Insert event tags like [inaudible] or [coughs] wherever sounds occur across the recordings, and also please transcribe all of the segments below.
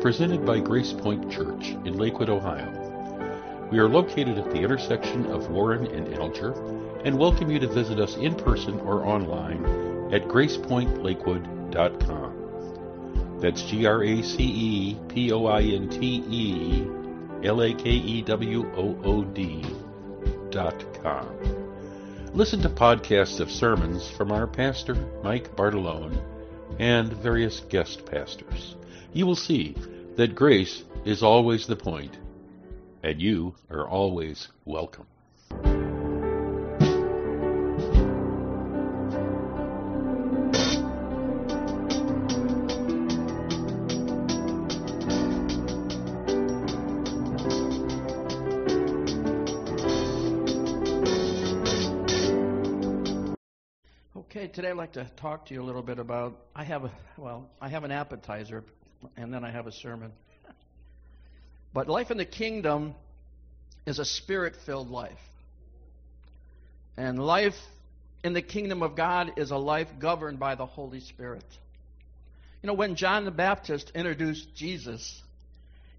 presented by Grace Point Church in Lakewood, Ohio. We are located at the intersection of Warren and Alger and welcome you to visit us in person or online at gracepointlakewood.com. That's G R A C E P O I N T E L A K E W O O D dot com. Listen to podcasts of sermons from our pastor, Mike Bartolone, and various guest pastors. You will see that grace is always the point, and you are always welcome. Okay, today I'd like to talk to you a little bit about. I have a well, I have an appetizer, and then I have a sermon. But life in the kingdom is a spirit-filled life, and life in the kingdom of God is a life governed by the Holy Spirit. You know, when John the Baptist introduced Jesus,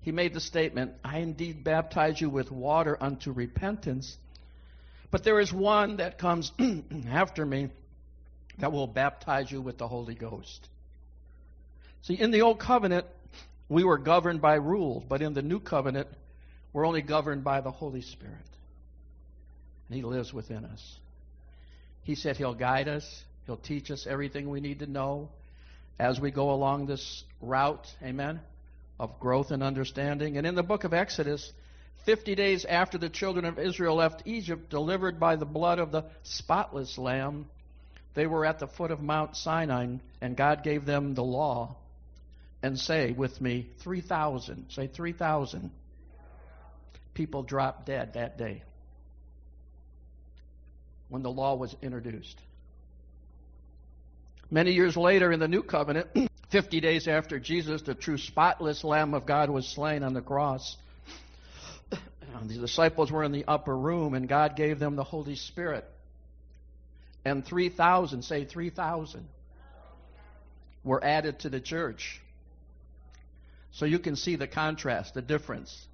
he made the statement, "I indeed baptize you with water unto repentance." But there is one that comes [clears throat] after me that will baptize you with the Holy Ghost. See, in the Old Covenant, we were governed by rules, but in the New Covenant, we're only governed by the Holy Spirit. And He lives within us. He said He'll guide us, He'll teach us everything we need to know as we go along this route, amen, of growth and understanding. And in the book of Exodus, 50 days after the children of Israel left Egypt, delivered by the blood of the spotless lamb, they were at the foot of Mount Sinai, and God gave them the law. And say with me, 3,000, say 3,000 people dropped dead that day when the law was introduced. Many years later in the New Covenant, [clears throat] 50 days after Jesus, the true spotless Lamb of God, was slain on the cross, [clears throat] the disciples were in the upper room, and God gave them the Holy Spirit and 3,000, say 3,000, were added to the church. So you can see the contrast, the difference.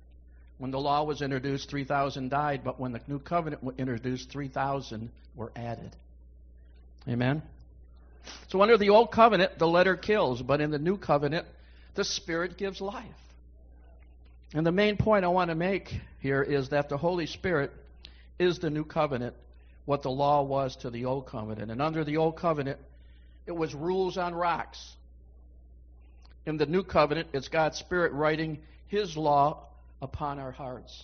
When the law was introduced, 3,000 died, but when the new covenant was introduced, 3,000 were added. Amen? So under the old covenant, the letter kills, but in the new covenant, the spirit gives life. And the main point I want to make here is that the Holy Spirit is the new covenant what the law was to the old covenant. And under the old covenant, it was rules on rocks. In the new covenant, it's God's Spirit writing His law upon our hearts.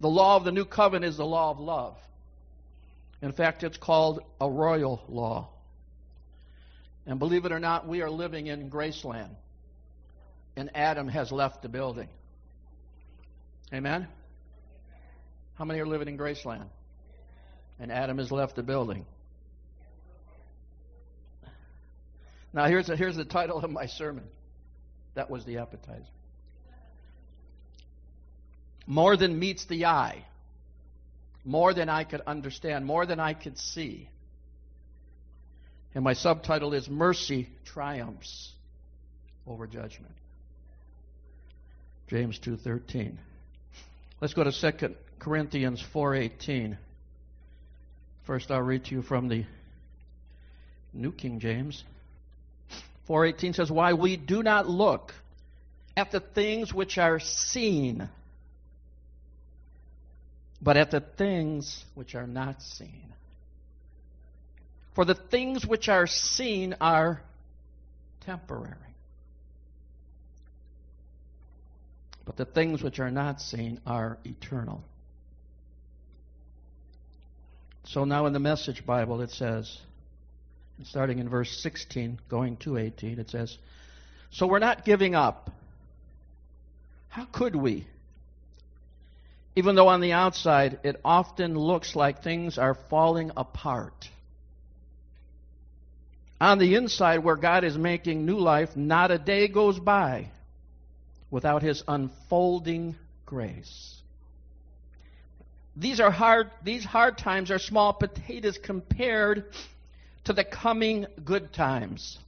The law of the new covenant is the law of love. In fact, it's called a royal law. And believe it or not, we are living in Graceland. And Adam has left the building. Amen? How many are living in Graceland? and Adam has left the building. Now, here's, a, here's the title of my sermon. That was the appetizer. More than meets the eye, more than I could understand, more than I could see. And my subtitle is Mercy Triumphs Over Judgment. James 2:13. Let's go to 2 Corinthians 4:18. First, I'll read to you from the New King James. 418 says, Why we do not look at the things which are seen, but at the things which are not seen. For the things which are seen are temporary. But the things which are not seen are eternal. So now in the Message Bible it says, starting in verse 16, going to 18, it says, So we're not giving up. How could we? Even though on the outside it often looks like things are falling apart. On the inside, where God is making new life, not a day goes by without His unfolding grace. These are hard these hard times are small potatoes compared to the coming good times.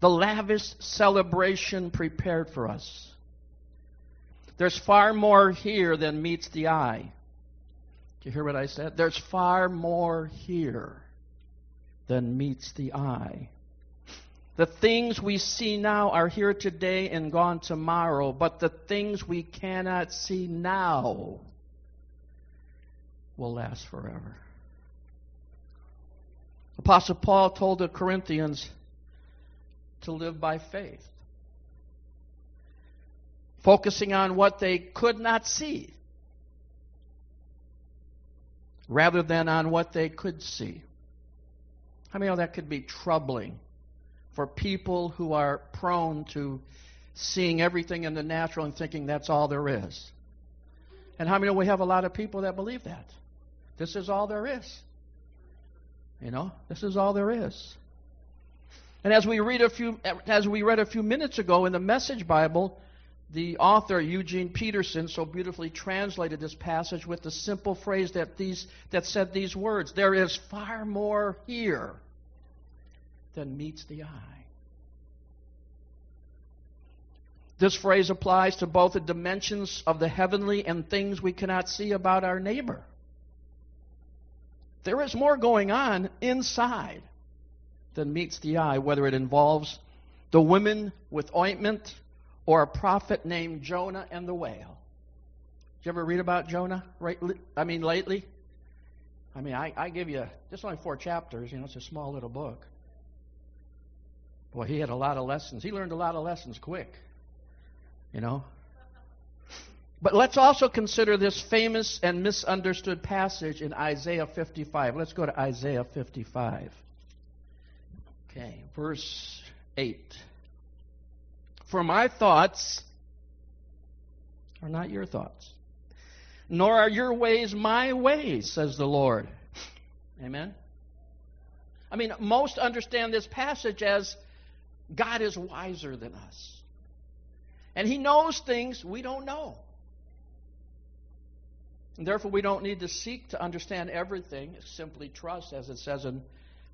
the lavish celebration prepared for us. There's far more here than meets the eye. Do you hear what I said? There's far more here than meets the eye. The things we see now are here today and gone tomorrow, but the things we cannot see now will last forever. Apostle Paul told the Corinthians to live by faith, focusing on what they could not see rather than on what they could see. How many know oh, that could be troubling for people who are prone to seeing everything in the natural and thinking that's all there is? And how many know we have a lot of people that believe that? This is all there is. You know, this is all there is. And as we read a few as we read a few minutes ago in the Message Bible, the author Eugene Peterson so beautifully translated this passage with the simple phrase that these that said these words there is far more here than meets the eye this phrase applies to both the dimensions of the heavenly and things we cannot see about our neighbor there is more going on inside than meets the eye whether it involves the women with ointment or a prophet named Jonah and the whale. Did you ever read about Jonah? Right? I mean, lately. I mean, I, I give you just only four chapters. You know, it's a small little book. Boy, he had a lot of lessons. He learned a lot of lessons quick. You know. But let's also consider this famous and misunderstood passage in Isaiah 55. Let's go to Isaiah 55. Okay, verse 8. For my thoughts are not your thoughts, nor are your ways my ways, says the Lord. Amen? I mean, most understand this passage as God is wiser than us. And He knows things we don't know. And therefore, we don't need to seek to understand everything. Simply trust, as it says in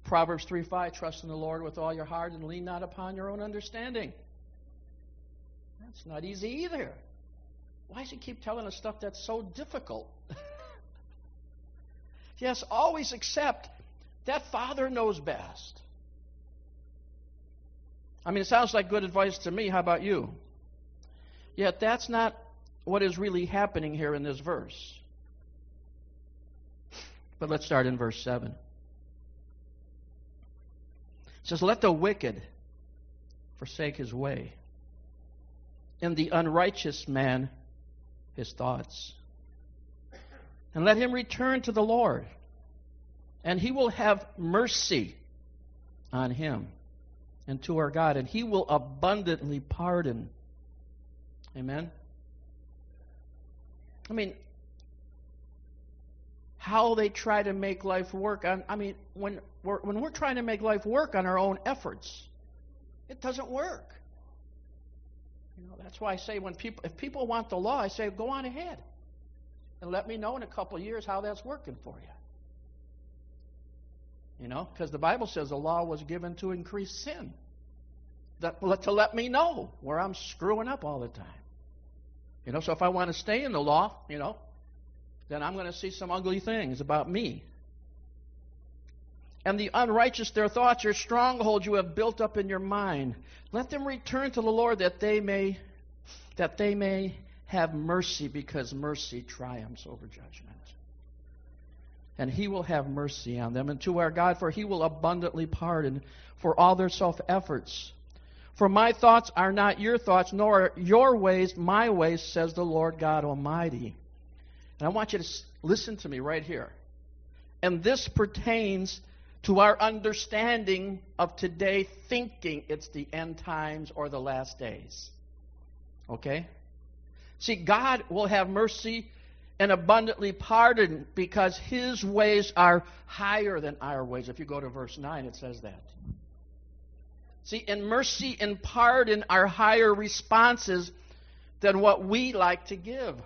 Proverbs 3 5, trust in the Lord with all your heart and lean not upon your own understanding. That's not easy either. Why does he keep telling us stuff that's so difficult? [laughs] yes, always accept that Father knows best. I mean, it sounds like good advice to me. How about you? Yet that's not what is really happening here in this verse. But let's start in verse 7. It says, Let the wicked forsake his way and the unrighteous man his thoughts. And let him return to the Lord, and he will have mercy on him and to our God, and he will abundantly pardon. Amen. I mean, how they try to make life work. On, I mean, when we're, when we're trying to make life work on our own efforts, it doesn't work. You know, that's why I say when people, if people want the law, I say go on ahead and let me know in a couple of years how that's working for you. You know, because the Bible says the law was given to increase sin. That, to let me know where I'm screwing up all the time. You know, so if I want to stay in the law, you know, then I'm going to see some ugly things about me. And the unrighteous, their thoughts are strongholds you have built up in your mind. Let them return to the Lord that they may that they may have mercy because mercy triumphs over judgment. And he will have mercy on them and to our God for he will abundantly pardon for all their self efforts. For my thoughts are not your thoughts, nor your ways my ways, says the Lord God Almighty. And I want you to listen to me right here. And this pertains to our understanding of today, thinking it's the end times or the last days. Okay? See, God will have mercy and abundantly pardon because his ways are higher than our ways. If you go to verse 9, it says that. See, in mercy and pardon are higher responses than what we like to give.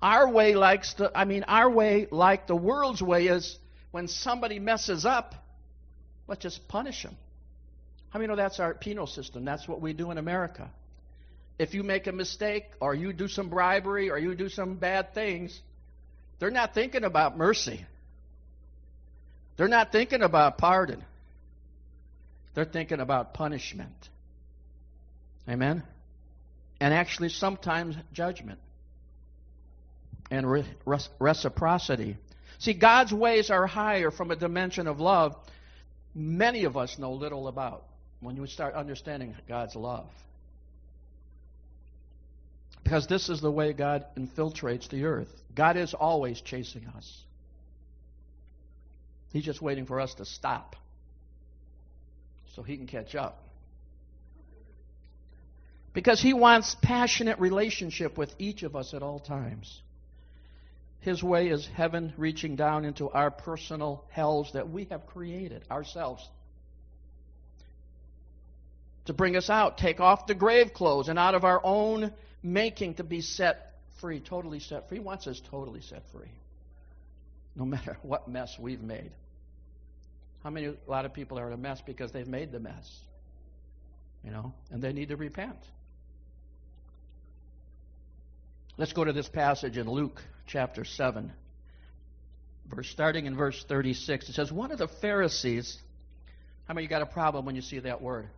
Our way likes to, I mean, our way, like the world's way, is when somebody messes up, let's just punish them. How many know that's our penal system? That's what we do in America. If you make a mistake or you do some bribery or you do some bad things, they're not thinking about mercy. They're not thinking about pardon. They're thinking about punishment. Amen? And actually, sometimes judgment and re- reciprocity. See, God's ways are higher from a dimension of love many of us know little about when you start understanding God's love. Because this is the way God infiltrates the earth. God is always chasing us. He's just waiting for us to stop so he can catch up. Because he wants passionate relationship with each of us at all times. His way is heaven reaching down into our personal hells that we have created ourselves. To bring us out, take off the grave clothes, and out of our own making to be set free, totally set free. He wants us totally set free. No [laughs] matter what mess we've made. How many, a lot of people are in a mess because they've made the mess? You know, and they need to repent. Let's go to this passage in Luke chapter 7. Verse, starting in verse 36, it says, One of the Pharisees, how many you got a problem when you see that word?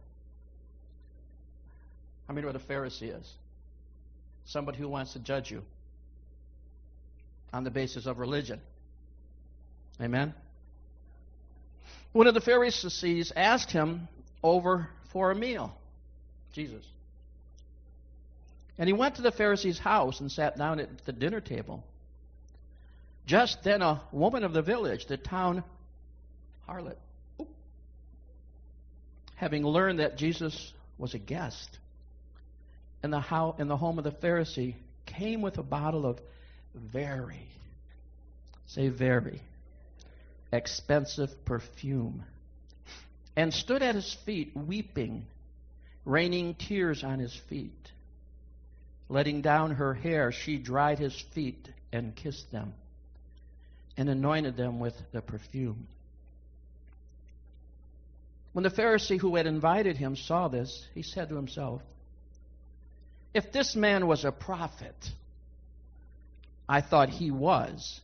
How many know what a Pharisee is? Somebody who wants to judge you on the basis of religion. Amen? One of the Pharisees asked him over for a meal. Jesus. And he went to the Pharisee's house and sat down at the dinner table. Just then, a woman of the village, the town harlot, having learned that Jesus was a guest in the, house, in the home of the Pharisee, came with a bottle of very, say very, expensive perfume and stood at his feet weeping, raining tears on his feet. Letting down her hair, she dried his feet and kissed them and anointed them with the perfume. When the Pharisee who had invited him saw this, he said to himself, If this man was a prophet, I thought he was,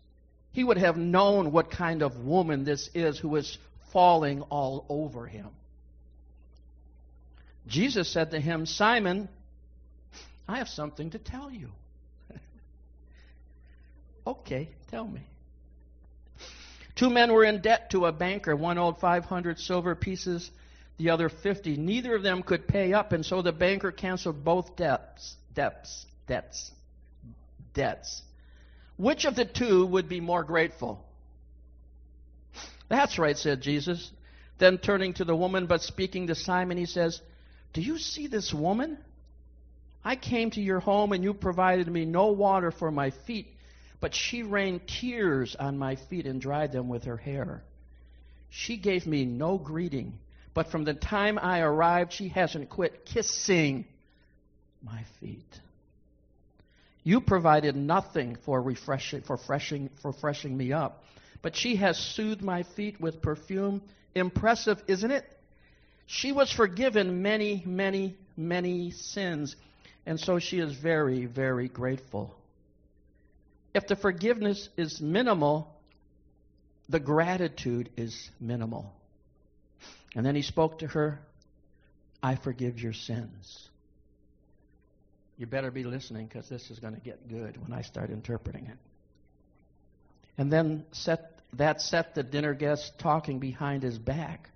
he would have known what kind of woman this is who is falling all over him. Jesus said to him, Simon, I have something to tell you. [laughs] okay, tell me. Two men were in debt to a banker. One owed 500 silver pieces, the other 50. Neither of them could pay up, and so the banker canceled both debts. Debts. Debts. Debts. Which of the two would be more grateful? That's right, said Jesus. Then turning to the woman, but speaking to Simon, he says, Do you see this woman? I came to your home and you provided me no water for my feet, but she rained tears on my feet and dried them with her hair. She gave me no greeting, but from the time I arrived, she hasn't quit kissing my feet. You provided nothing for refreshing, for freshing, for freshing me up, but she has soothed my feet with perfume. Impressive, isn't it? She was forgiven many, many, many sins and so she is very, very grateful. If the forgiveness is minimal, the gratitude is minimal. And then he spoke to her, I forgive your sins. You better be listening because this is going to get good when I start interpreting it. And then set, that set the dinner guests talking behind his back.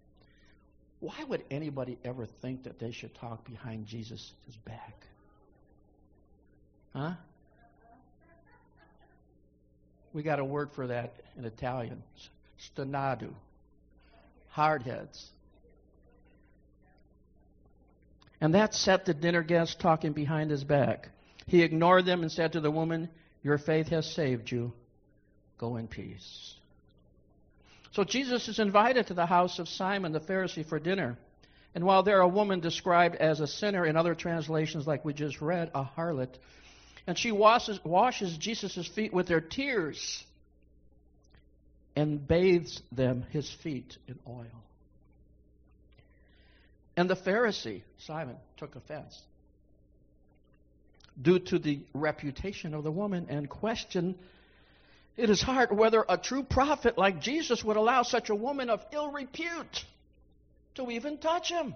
Why would anybody ever think that they should talk behind Jesus' back? Huh? We got a word for that in Italian. Stonadu. Hardheads. And that set the dinner guests talking behind his back. He ignored them and said to the woman, Your faith has saved you. Go in peace. So Jesus is invited to the house of Simon the Pharisee for dinner. And while there a woman described as a sinner in other translations, like we just read, a harlot, and she washes, washes Jesus' feet with her tears and bathes them, his feet, in oil. And the Pharisee, Simon, took offense due to the reputation of the woman and questioned it is hard whether a true prophet like Jesus would allow such a woman of ill repute to even touch him.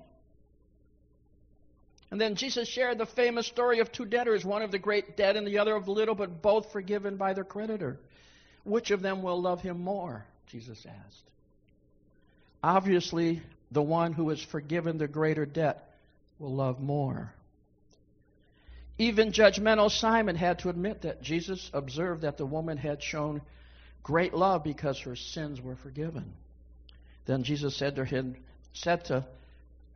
And then Jesus shared the famous story of two debtors, one of the great debt and the other of the little, but both forgiven by their creditor. Which of them will love him more? Jesus asked. Obviously, the one who is forgiven the greater debt will love more. Even judgmental Simon had to admit that Jesus observed that the woman had shown great love because her sins were forgiven. Then Jesus said to him, said to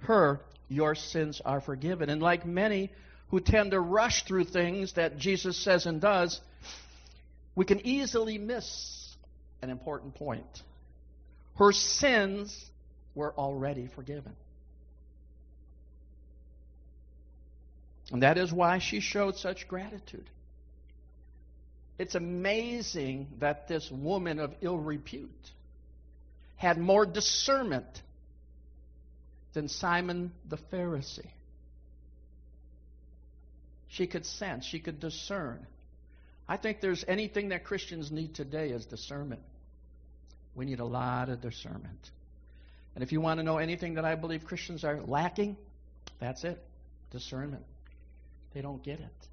her, Your sins are forgiven. And like many who tend to rush through things that Jesus says and does, we can easily miss an important point. Her sins were already forgiven. And that is why she showed such gratitude. It's amazing that this woman of ill repute had more discernment than Simon the Pharisee. She could sense, she could discern. I think there's anything that Christians need today is discernment. We need a lot of discernment. And if you want to know anything that I believe Christians are lacking, that's it discernment. They don't get it.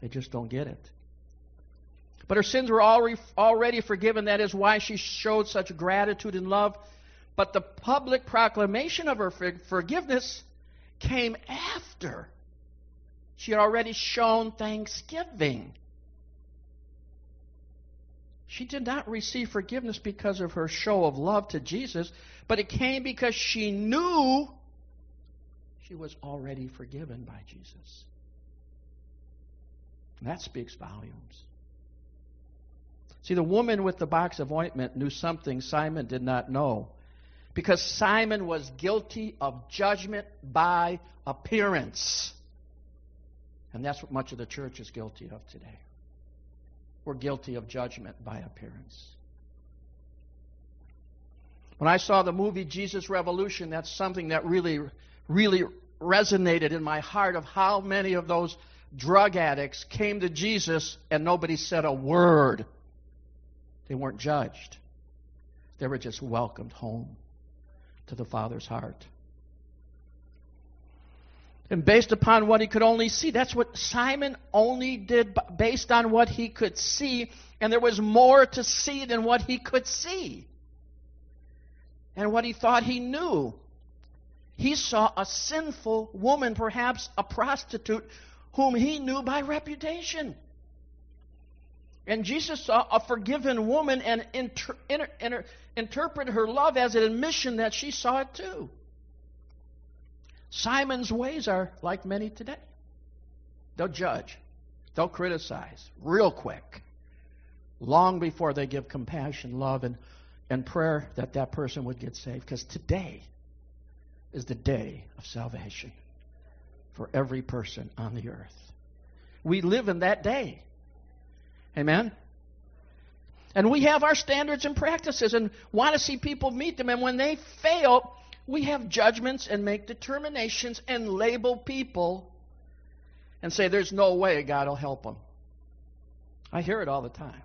They just don't get it. But her sins were already forgiven. That is why she showed such gratitude and love. But the public proclamation of her forgiveness came after she had already shown thanksgiving. She did not receive forgiveness because of her show of love to Jesus, but it came because she knew she was already forgiven by Jesus. That speaks volumes. See, the woman with the box of ointment knew something Simon did not know. Because Simon was guilty of judgment by appearance. And that's what much of the church is guilty of today. We're guilty of judgment by appearance. When I saw the movie Jesus Revolution, that's something that really, really resonated in my heart of how many of those drug addicts came to Jesus and nobody said a word. They weren't judged, they were just welcomed home to the Father's heart. And based upon what he could only see, that's what Simon only did based on what he could see, and there was more to see than what he could see and what he thought he knew. He saw a sinful woman, perhaps a prostitute, whom he knew by reputation. And Jesus saw a forgiven woman and inter, inter, inter, interpreted her love as an admission that she saw it too. Simon's ways are like many today. They'll judge, they'll criticize real quick, long before they give compassion, love, and, and prayer that that person would get saved. Because today is the day of salvation for every person on the earth. We live in that day. Amen? And we have our standards and practices and want to see people meet them. And when they fail, we have judgments and make determinations and label people and say, there's no way God will help them. I hear it all the time.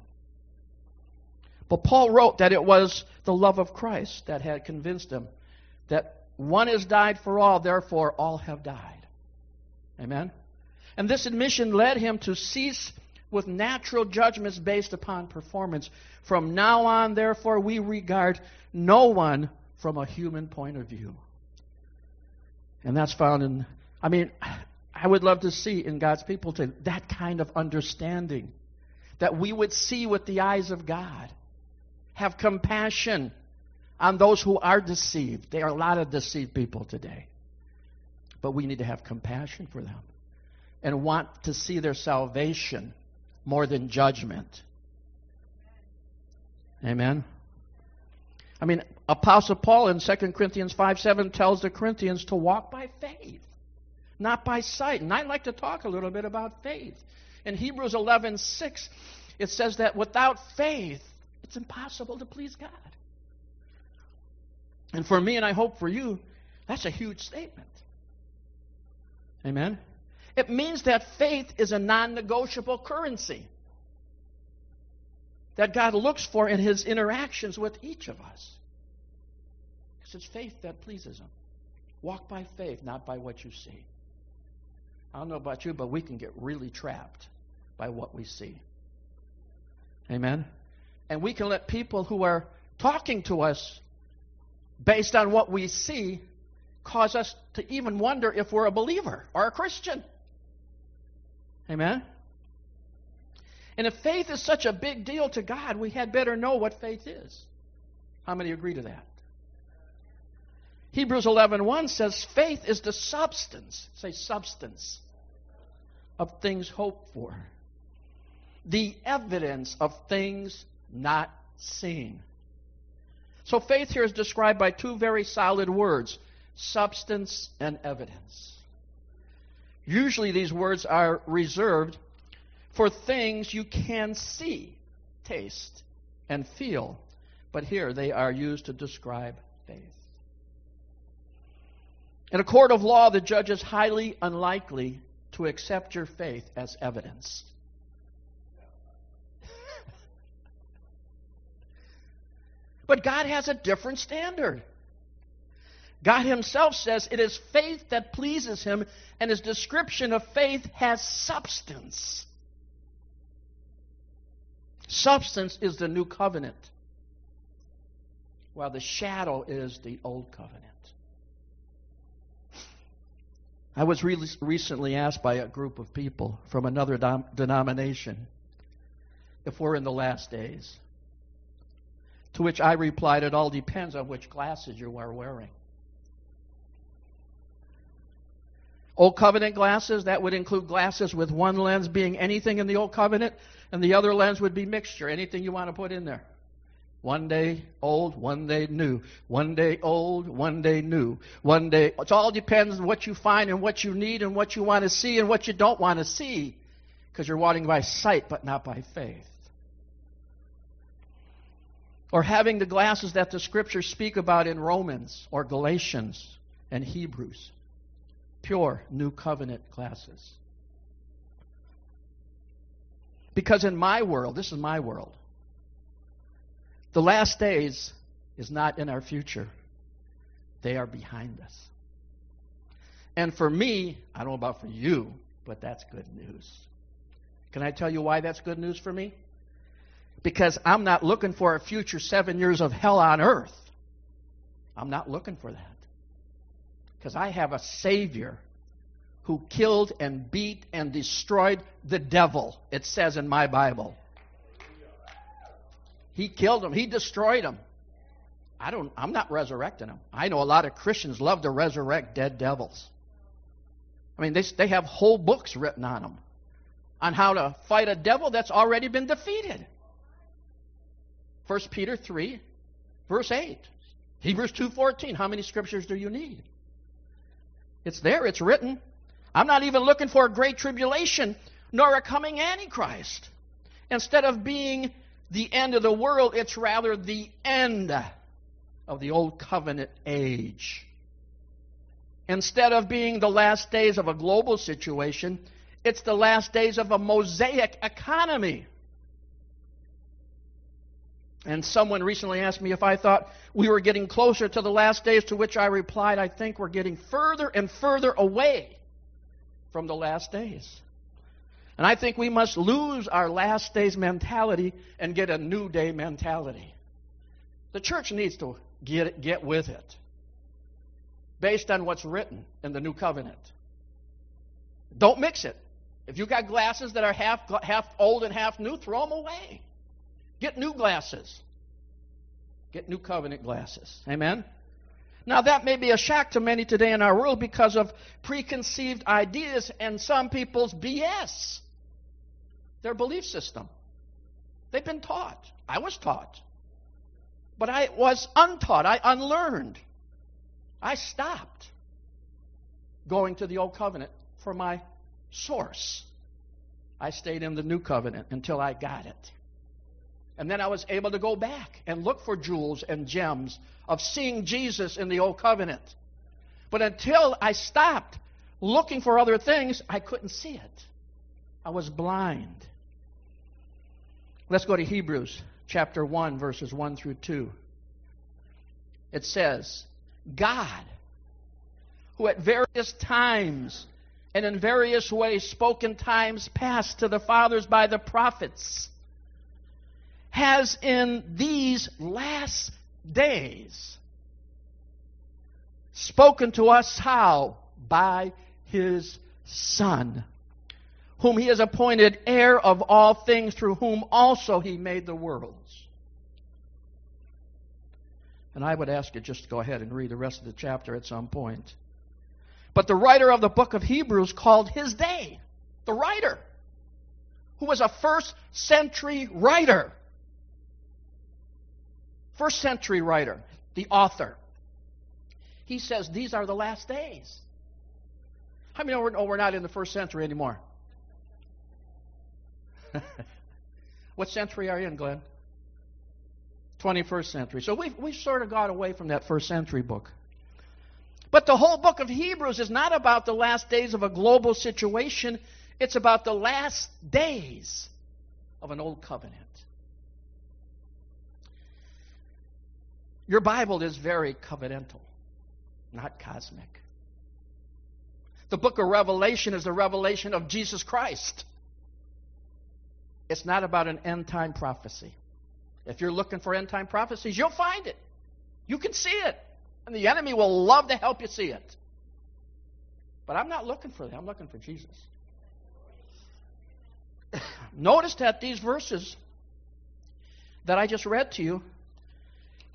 But Paul wrote that it was the love of Christ that had convinced him that one has died for all, therefore all have died. Amen? And this admission led him to cease with natural judgments based upon performance. From now on, therefore, we regard no one from a human point of view. And that's found in, I mean, I would love to see in God's people today that kind of understanding. That we would see with the eyes of God. Have compassion on those who are deceived. There are a lot of deceived people today. But we need to have compassion for them and want to see their salvation more than judgment. Amen. I mean, Apostle Paul in 2 Corinthians 5 7 tells the Corinthians to walk by faith, not by sight. And I'd like to talk a little bit about faith. In Hebrews 11 6, it says that without faith, it's impossible to please God. And for me, and I hope for you, That's a huge statement. Amen? It means that faith is a non negotiable currency that God looks for in his interactions with each of us. Because it's faith that pleases him. Walk by faith, not by what you see. I don't know about you, but we can get really trapped by what we see. Amen? And we can let people who are talking to us based on what we see cause us to even wonder if we're a believer or a Christian. Amen? And if faith is such a big deal to God, we had better know what faith is. How many agree to that? Hebrews 11:1 says faith is the substance, say substance of things hoped for. The evidence of things not seen. So faith here is described by two very solid words, substance and evidence. Usually these words are reserved for things you can see, taste, and feel, but here they are used to describe faith. In a court of law, the judge is highly unlikely to accept your faith as evidence. [laughs] but God has a different standard. God Himself says it is faith that pleases Him, and His description of faith has substance. Substance is the new covenant, while the shadow is the old covenant. I was re- recently asked by a group of people from another dom- denomination if we're in the last days. To which I replied, it all depends on which glasses you are wearing. Old covenant glasses, that would include glasses with one lens being anything in the old covenant, and the other lens would be mixture, anything you want to put in there. One day old, one day new. One day old, one day new. One day, it all depends on what you find and what you need and what you want to see and what you don't want to see. Because you're walking by sight, but not by faith. Or having the glasses that the scriptures speak about in Romans or Galatians and Hebrews. Pure new covenant classes. Because in my world, this is my world, the last days is not in our future, they are behind us. And for me, I don't know about for you, but that's good news. Can I tell you why that's good news for me? Because I'm not looking for a future seven years of hell on earth. I'm not looking for that. Because I have a Savior who killed and beat and destroyed the devil, it says in my Bible. He killed him. He destroyed him. I don't I'm not resurrecting him. I know a lot of Christians love to resurrect dead devils. I mean, they, they have whole books written on them on how to fight a devil that's already been defeated. 1 Peter 3, verse 8. Hebrews 2:14. How many scriptures do you need? It's there, it's written. I'm not even looking for a great tribulation nor a coming antichrist. Instead of being the end of the world, it's rather the end of the old covenant age. Instead of being the last days of a global situation, it's the last days of a mosaic economy. And someone recently asked me if I thought we were getting closer to the last days, to which I replied, I think we're getting further and further away from the last days. And I think we must lose our last days mentality and get a new day mentality. The church needs to get, get with it based on what's written in the new covenant. Don't mix it. If you've got glasses that are half, half old and half new, throw them away. Get new glasses. Get new covenant glasses. Amen? Now, that may be a shock to many today in our world because of preconceived ideas and some people's BS their belief system. They've been taught. I was taught. But I was untaught. I unlearned. I stopped going to the old covenant for my source. I stayed in the new covenant until I got it. And then I was able to go back and look for jewels and gems of seeing Jesus in the old covenant. But until I stopped looking for other things, I couldn't see it. I was blind. Let's go to Hebrews chapter 1, verses 1 through 2. It says, God, who at various times and in various ways spoke in times past to the fathers by the prophets, has in these last days spoken to us how? By his Son, whom he has appointed heir of all things, through whom also he made the worlds. And I would ask you just to go ahead and read the rest of the chapter at some point. But the writer of the book of Hebrews called his day, the writer, who was a first century writer. First century writer, the author. He says these are the last days. How many know we're, oh, we're not in the first century anymore? [laughs] what century are you in, Glenn? 21st century. So we've, we've sort of got away from that first century book. But the whole book of Hebrews is not about the last days of a global situation, it's about the last days of an old covenant. Your Bible is very covenantal, not cosmic. The book of Revelation is the revelation of Jesus Christ. It's not about an end time prophecy. If you're looking for end time prophecies, you'll find it. You can see it. And the enemy will love to help you see it. But I'm not looking for that. I'm looking for Jesus. [coughs] Notice that these verses that I just read to you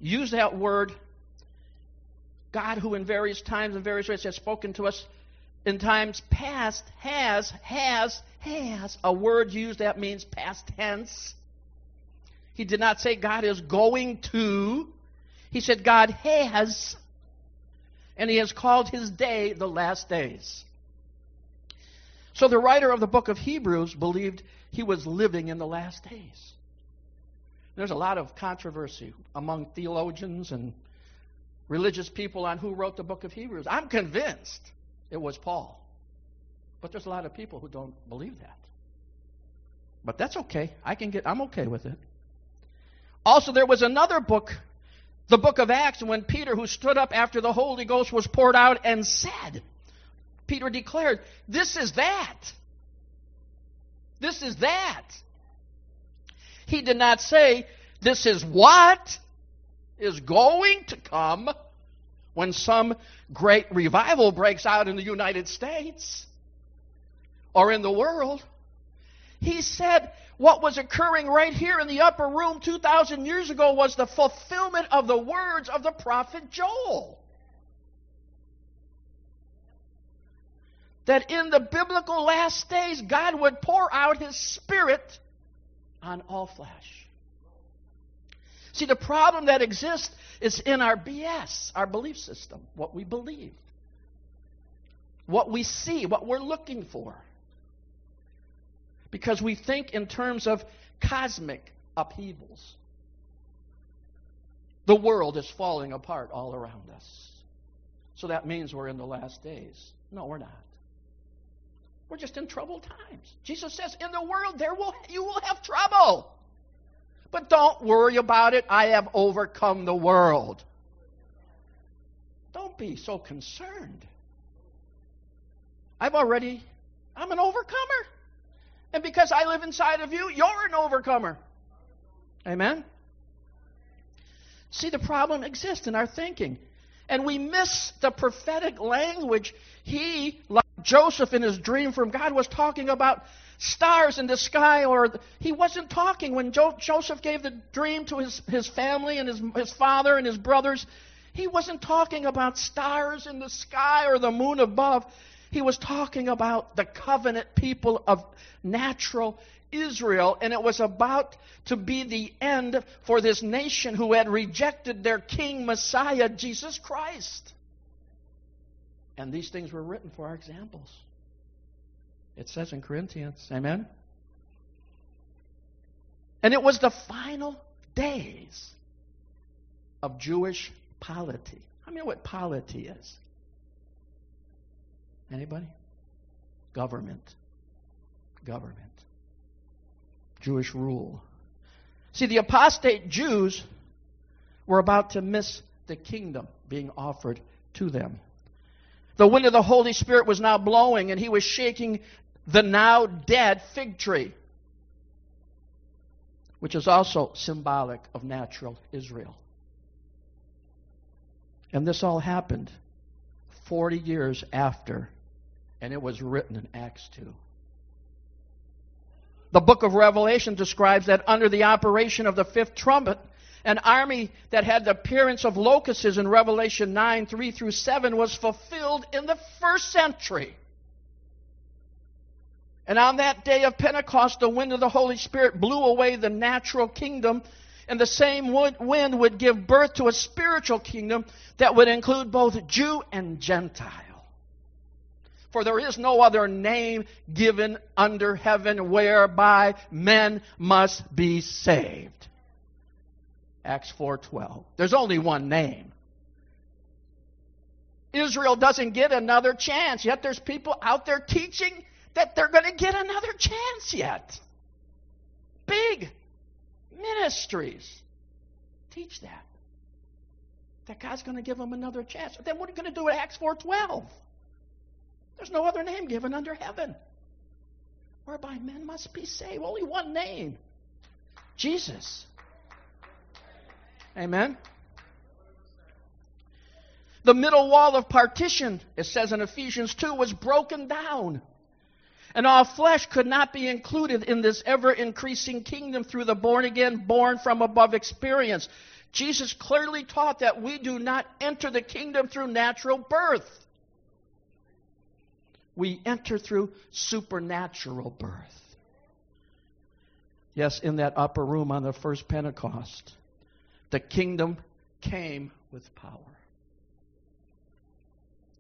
use that word God, who in various times and various ways has spoken to us in times past, has, has, has, a word used that means past tense. He did not say God is going to. He said God has, and He has called His day the last days. So the writer of the book of Hebrews believed he was living in the last days. There's a lot of controversy among theologians and religious people on who wrote the book of Hebrews. I'm convinced it was Paul. But there's a lot of people who don't believe that. But that's okay. I can get I'm okay with it. Also there was another book the book of Acts, when Peter, who stood up after the Holy Ghost was poured out and said, Peter declared, This is that. This is that. He did not say, This is what is going to come when some great revival breaks out in the United States or in the world. He said, what was occurring right here in the upper room 2,000 years ago was the fulfillment of the words of the prophet Joel. That in the biblical last days, God would pour out his spirit on all flesh. See, the problem that exists is in our BS, our belief system, what we believe, what we see, what we're looking for because we think in terms of cosmic upheavals. The world is falling apart all around us. So that means we're in the last days. No, we're not. We're just in troubled times. Jesus says, "In the world there will you will have trouble." But don't worry about it. I have overcome the world. Don't be so concerned. I've already I'm an overcomer. And because I live inside of you, you're an overcomer. Amen? See, the problem exists in our thinking. And we miss the prophetic language. He, Joseph in his dream from God, was talking about stars in the sky, or he wasn't talking when jo- Joseph gave the dream to his, his family and his, his father and his brothers. He wasn't talking about stars in the sky or the moon above. He was talking about the covenant people of natural Israel, and it was about to be the end for this nation who had rejected their King Messiah, Jesus Christ. And these things were written for our examples. It says in Corinthians, Amen? And it was the final days of Jewish polity. I mean, what polity is? Anybody? Government. Government. Jewish rule. See, the apostate Jews were about to miss the kingdom being offered to them. The wind of the Holy Spirit was now blowing, and he was shaking the now dead fig tree, which is also symbolic of natural Israel. And this all happened 40 years after, and it was written in Acts 2. The book of Revelation describes that under the operation of the fifth trumpet, an army that had the appearance of locusts in Revelation 9 3 through 7 was fulfilled in the first century. And on that day of Pentecost, the wind of the Holy Spirit blew away the natural kingdom, and the same wind would give birth to a spiritual kingdom that would include both Jew and Gentile. For there is no other name given under heaven whereby men must be saved. Acts 4:12. There's only one name. Israel doesn't get another chance. Yet there's people out there teaching that they're going to get another chance yet. Big ministries teach that. That God's going to give them another chance. Then what are you going to do at Acts 4:12? There's no other name given under heaven whereby men must be saved. Only one name. Jesus. Amen. The middle wall of partition, it says in Ephesians 2, was broken down. And all flesh could not be included in this ever increasing kingdom through the born again, born from above experience. Jesus clearly taught that we do not enter the kingdom through natural birth. We enter through supernatural birth. Yes, in that upper room on the first Pentecost the kingdom came with power.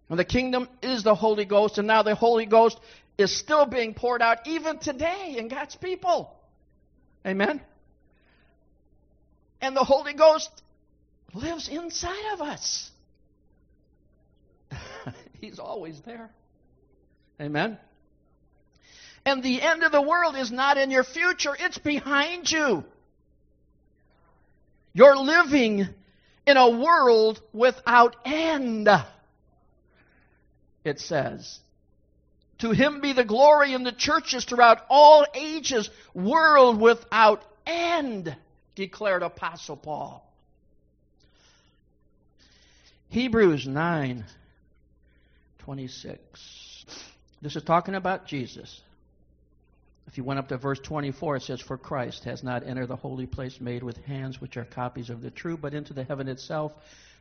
And the kingdom is the Holy Ghost, and now the Holy Ghost is still being poured out even today in God's people. Amen? And the Holy Ghost lives inside of us. [laughs] He's always there. Amen? And the end of the world is not in your future, it's behind you. You're living in a world without end. It says, To him be the glory in the churches throughout all ages, world without end, declared Apostle Paul. Hebrews 9 26. This is talking about Jesus. If you went up to verse 24, it says, For Christ has not entered the holy place made with hands, which are copies of the true, but into the heaven itself,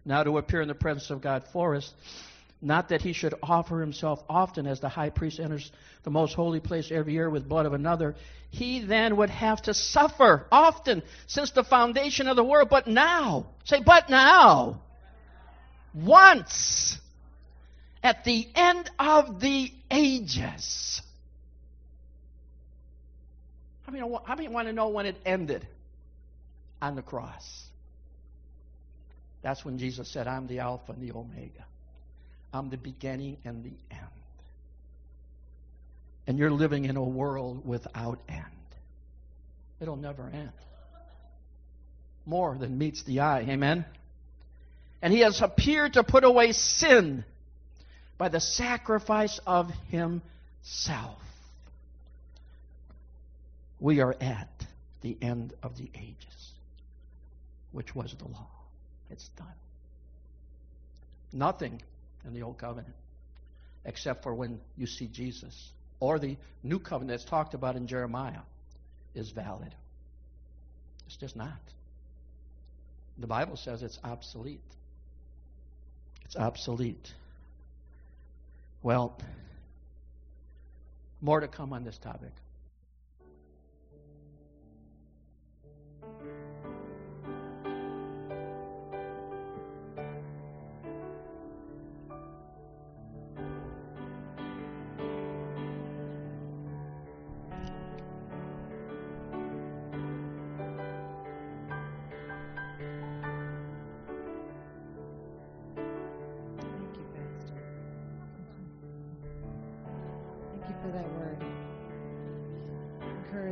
now to appear in the presence of God for us. Not that he should offer himself often as the high priest enters the most holy place every year with blood of another. He then would have to suffer often since the foundation of the world. But now, say, but now, once, at the end of the ages, how many, how many want to know when it ended? On the cross. That's when Jesus said, I'm the Alpha and the Omega. I'm the beginning and the end. And you're living in a world without end. It'll never end. More than meets the eye. Amen? And he has appeared to put away sin by the sacrifice of himself we are at the end of the ages, which was the law. It's done. Nothing in the Old Covenant, except for when you see Jesus, or the New Covenant that's talked about in Jeremiah, is valid. It's just not. The Bible says it's obsolete. It's obsolete. Well, more to come on this topic.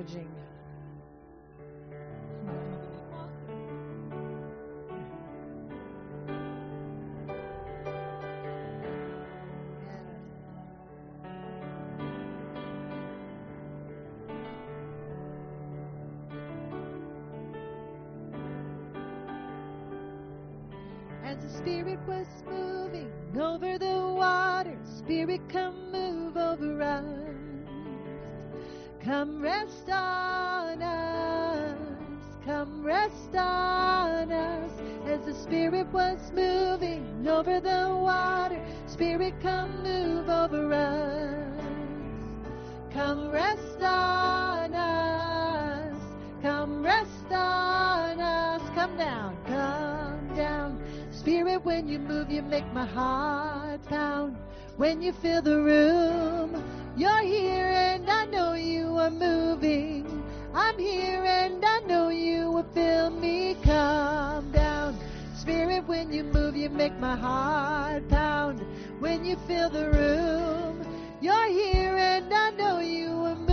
encouraging. As the Spirit was moving over the water, Spirit come. Come rest on us, come rest on us. As the Spirit was moving over the water, Spirit, come move over us. Come rest on us, come rest on us. Come down, come down. Spirit, when you move, you make my heart pound. When you fill the room, you're here are moving. I'm here and I know you will fill me. Come down. Spirit, when you move, you make my heart pound. When you fill the room, you're here and I know you will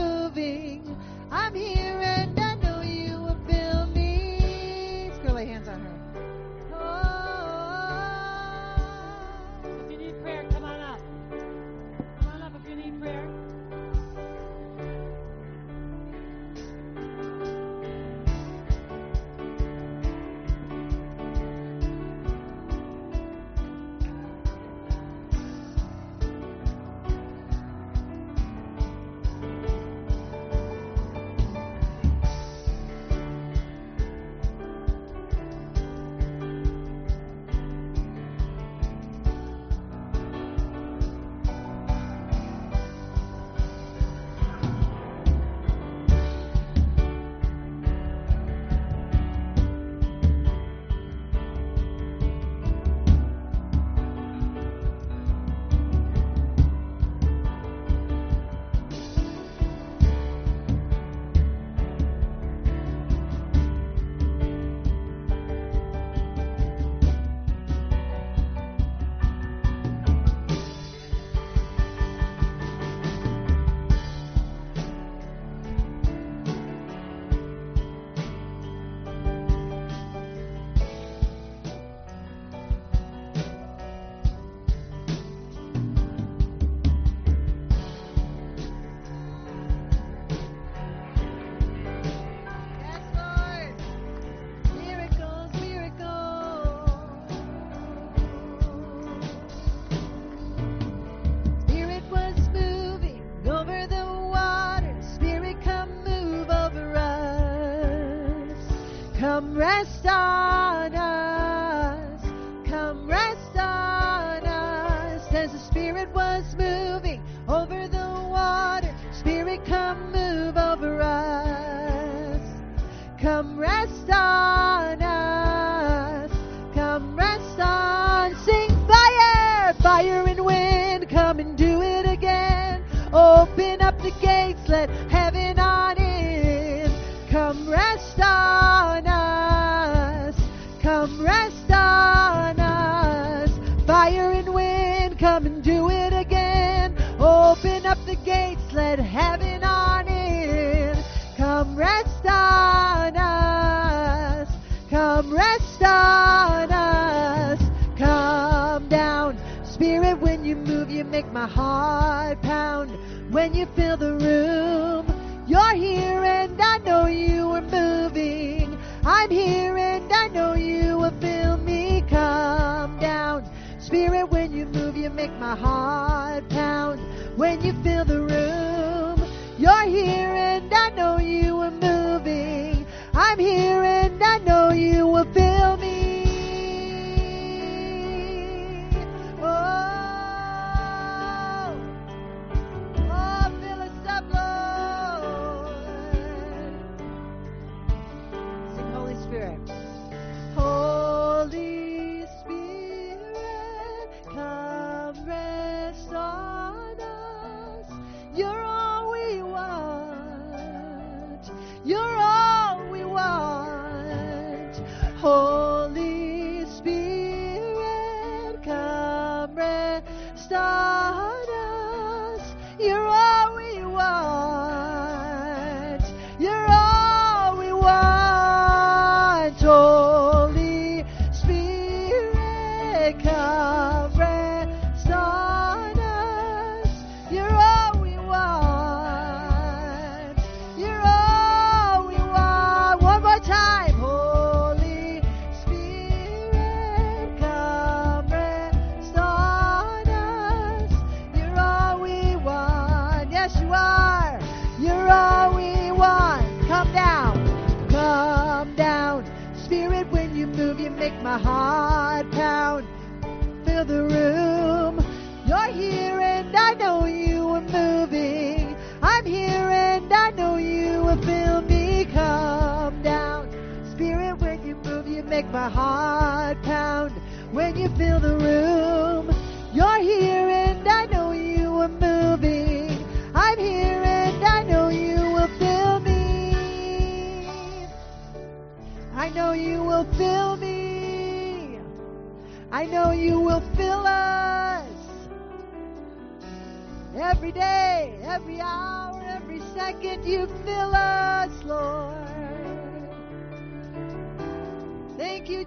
Come rest on.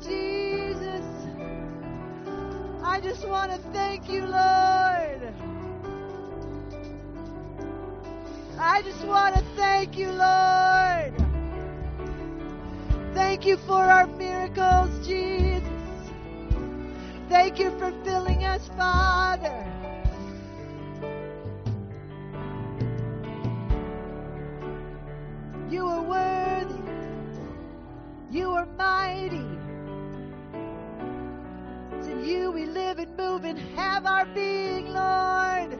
Jesus. I just want to thank you, Lord. I just want to thank you, Lord. Thank you for our miracles, Jesus. Thank you for filling us, Father. You are worthy. You are mighty. We live and move and have our being, Lord.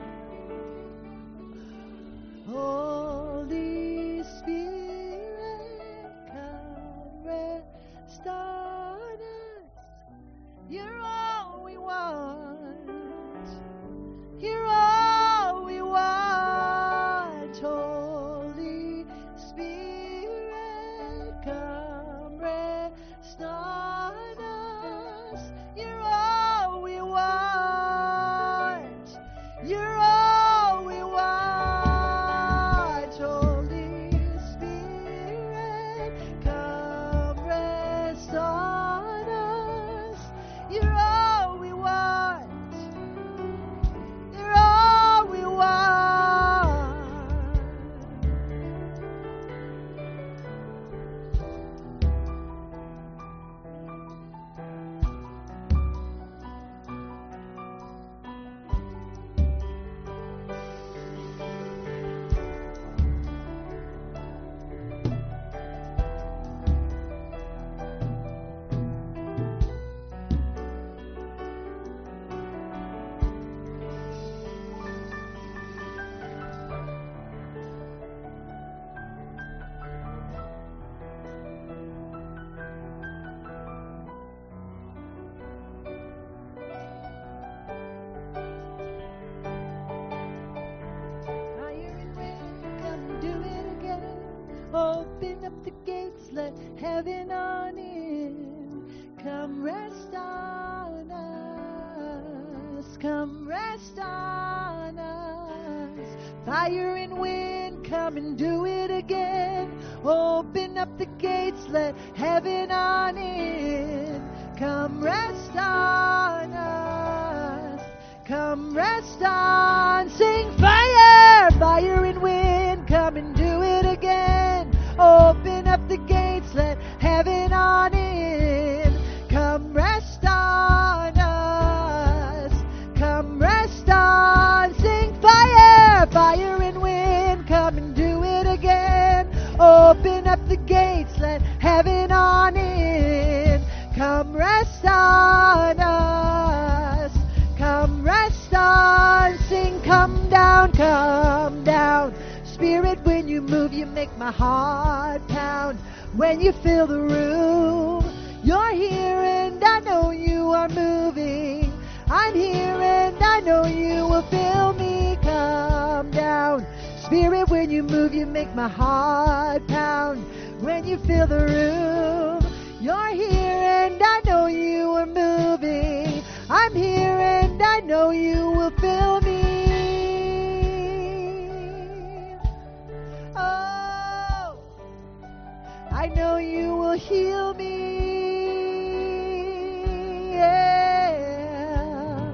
Holy let heaven on in. Come rest on us. Come rest on us. Fire and wind, come and do it again. Open up the gates, let heaven on in. Come rest on us. Come rest on, sing fire, fire heart pound. When you fill the room, you're here and I know you are moving. I'm here and I know you will fill me. Come down. Spirit, when you move, you make my heart pound. When you fill the room, you're here and I know you are moving. I'm here and I know you will fill heal me. Yeah.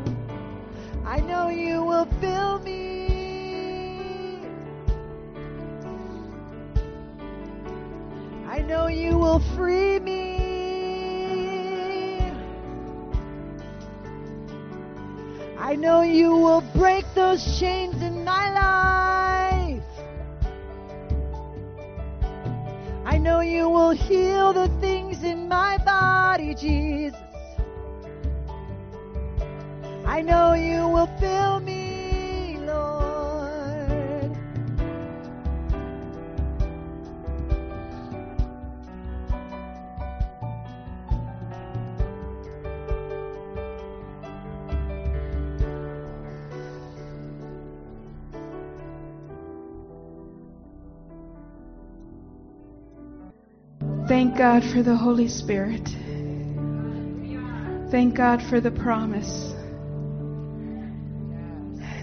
I know you will fill me. I know you will free me. I know you will break those chains in my life. know you will heal the things in my body, Jesus. I know you will fill me. Thank God for the Holy Spirit. Thank God for the promise.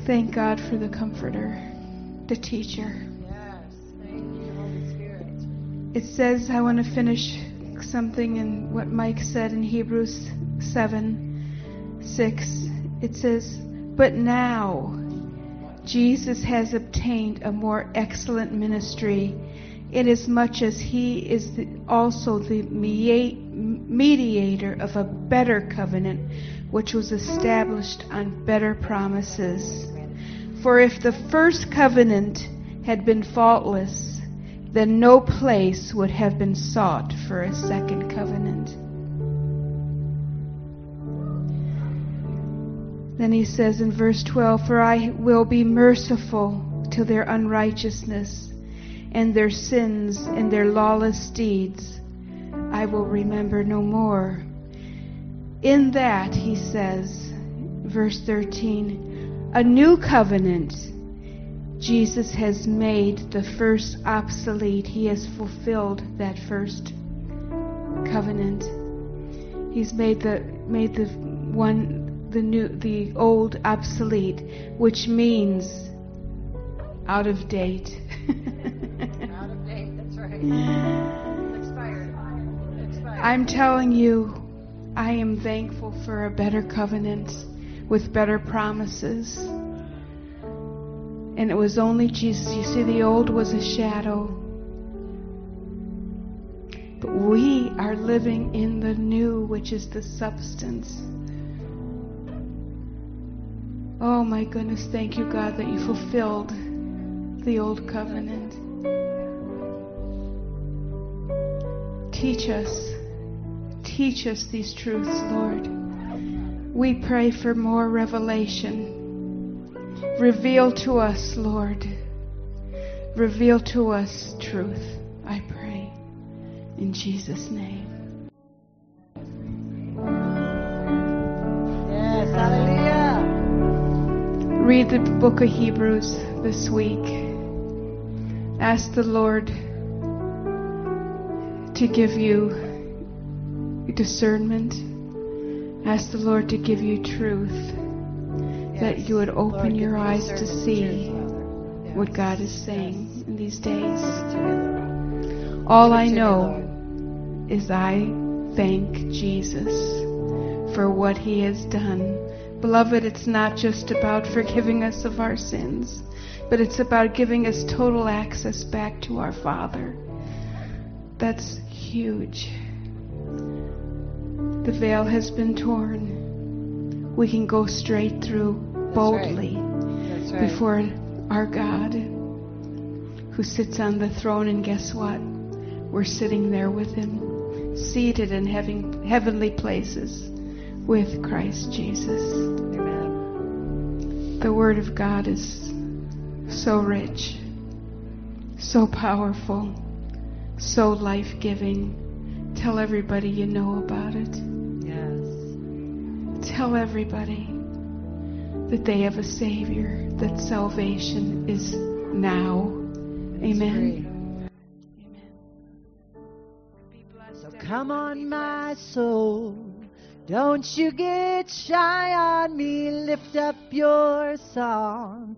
Thank God for the comforter, the teacher. It says, I want to finish something in what Mike said in Hebrews 7 6. It says, But now Jesus has obtained a more excellent ministry, inasmuch as he is the, also the mediator of a better covenant, which was established on better promises. For if the first covenant had been faultless, then no place would have been sought for a second covenant. Then he says in verse 12, For I will be merciful to their unrighteousness and their sins and their lawless deeds I will remember no more. In that, he says, verse 13, a new covenant Jesus has made the first obsolete. He has fulfilled that first covenant. He's made the made the one the new the old obsolete, which means out of date. [laughs] I'm telling you, I am thankful for a better covenant with better promises. And it was only Jesus. You see, the old was a shadow. But we are living in the new, which is the substance. Oh my goodness, thank you, God, that you fulfilled the old covenant. Teach us. Teach us these truths, Lord. We pray for more revelation. Reveal to us, Lord. Reveal to us truth, I pray. In Jesus' name. Yes, hallelujah. Read the book of Hebrews this week. Ask the Lord to give you discernment. Ask the Lord to give you truth, that you would open Lord, your eyes to see truth, Yes. what God is saying in these days. Speak to me, Lord. All I Speak to me, know is I thank Jesus for what he has done. Beloved, it's not just about forgiving us of our sins, but it's about giving us total access back to our Father. That's huge. The veil has been torn. We can go straight through boldly That's right. before our God who sits on the throne, and guess what? We're sitting there with Him, seated in having heavenly places with Christ Jesus. Amen. The Word of God is so rich, so powerful, so life giving. Tell everybody you know about it. Yes. Tell everybody that they have a Savior, that salvation is now. Amen. Amen. Be So come on, my soul. Don't you get shy on me. Lift up your song.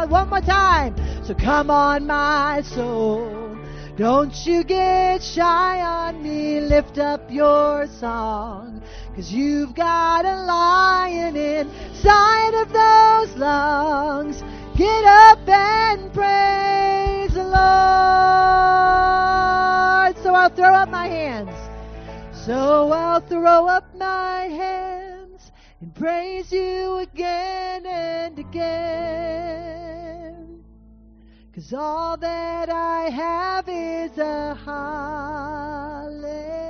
Lord. One more time. So come on, my soul. Don't you get shy on me, lift up your song. Cause you've got a lion inside of those lungs. Get up and praise the Lord. So I'll throw up my hands. So I'll throw up my hands and praise you again and again. Cause all that I have is a hallelujah.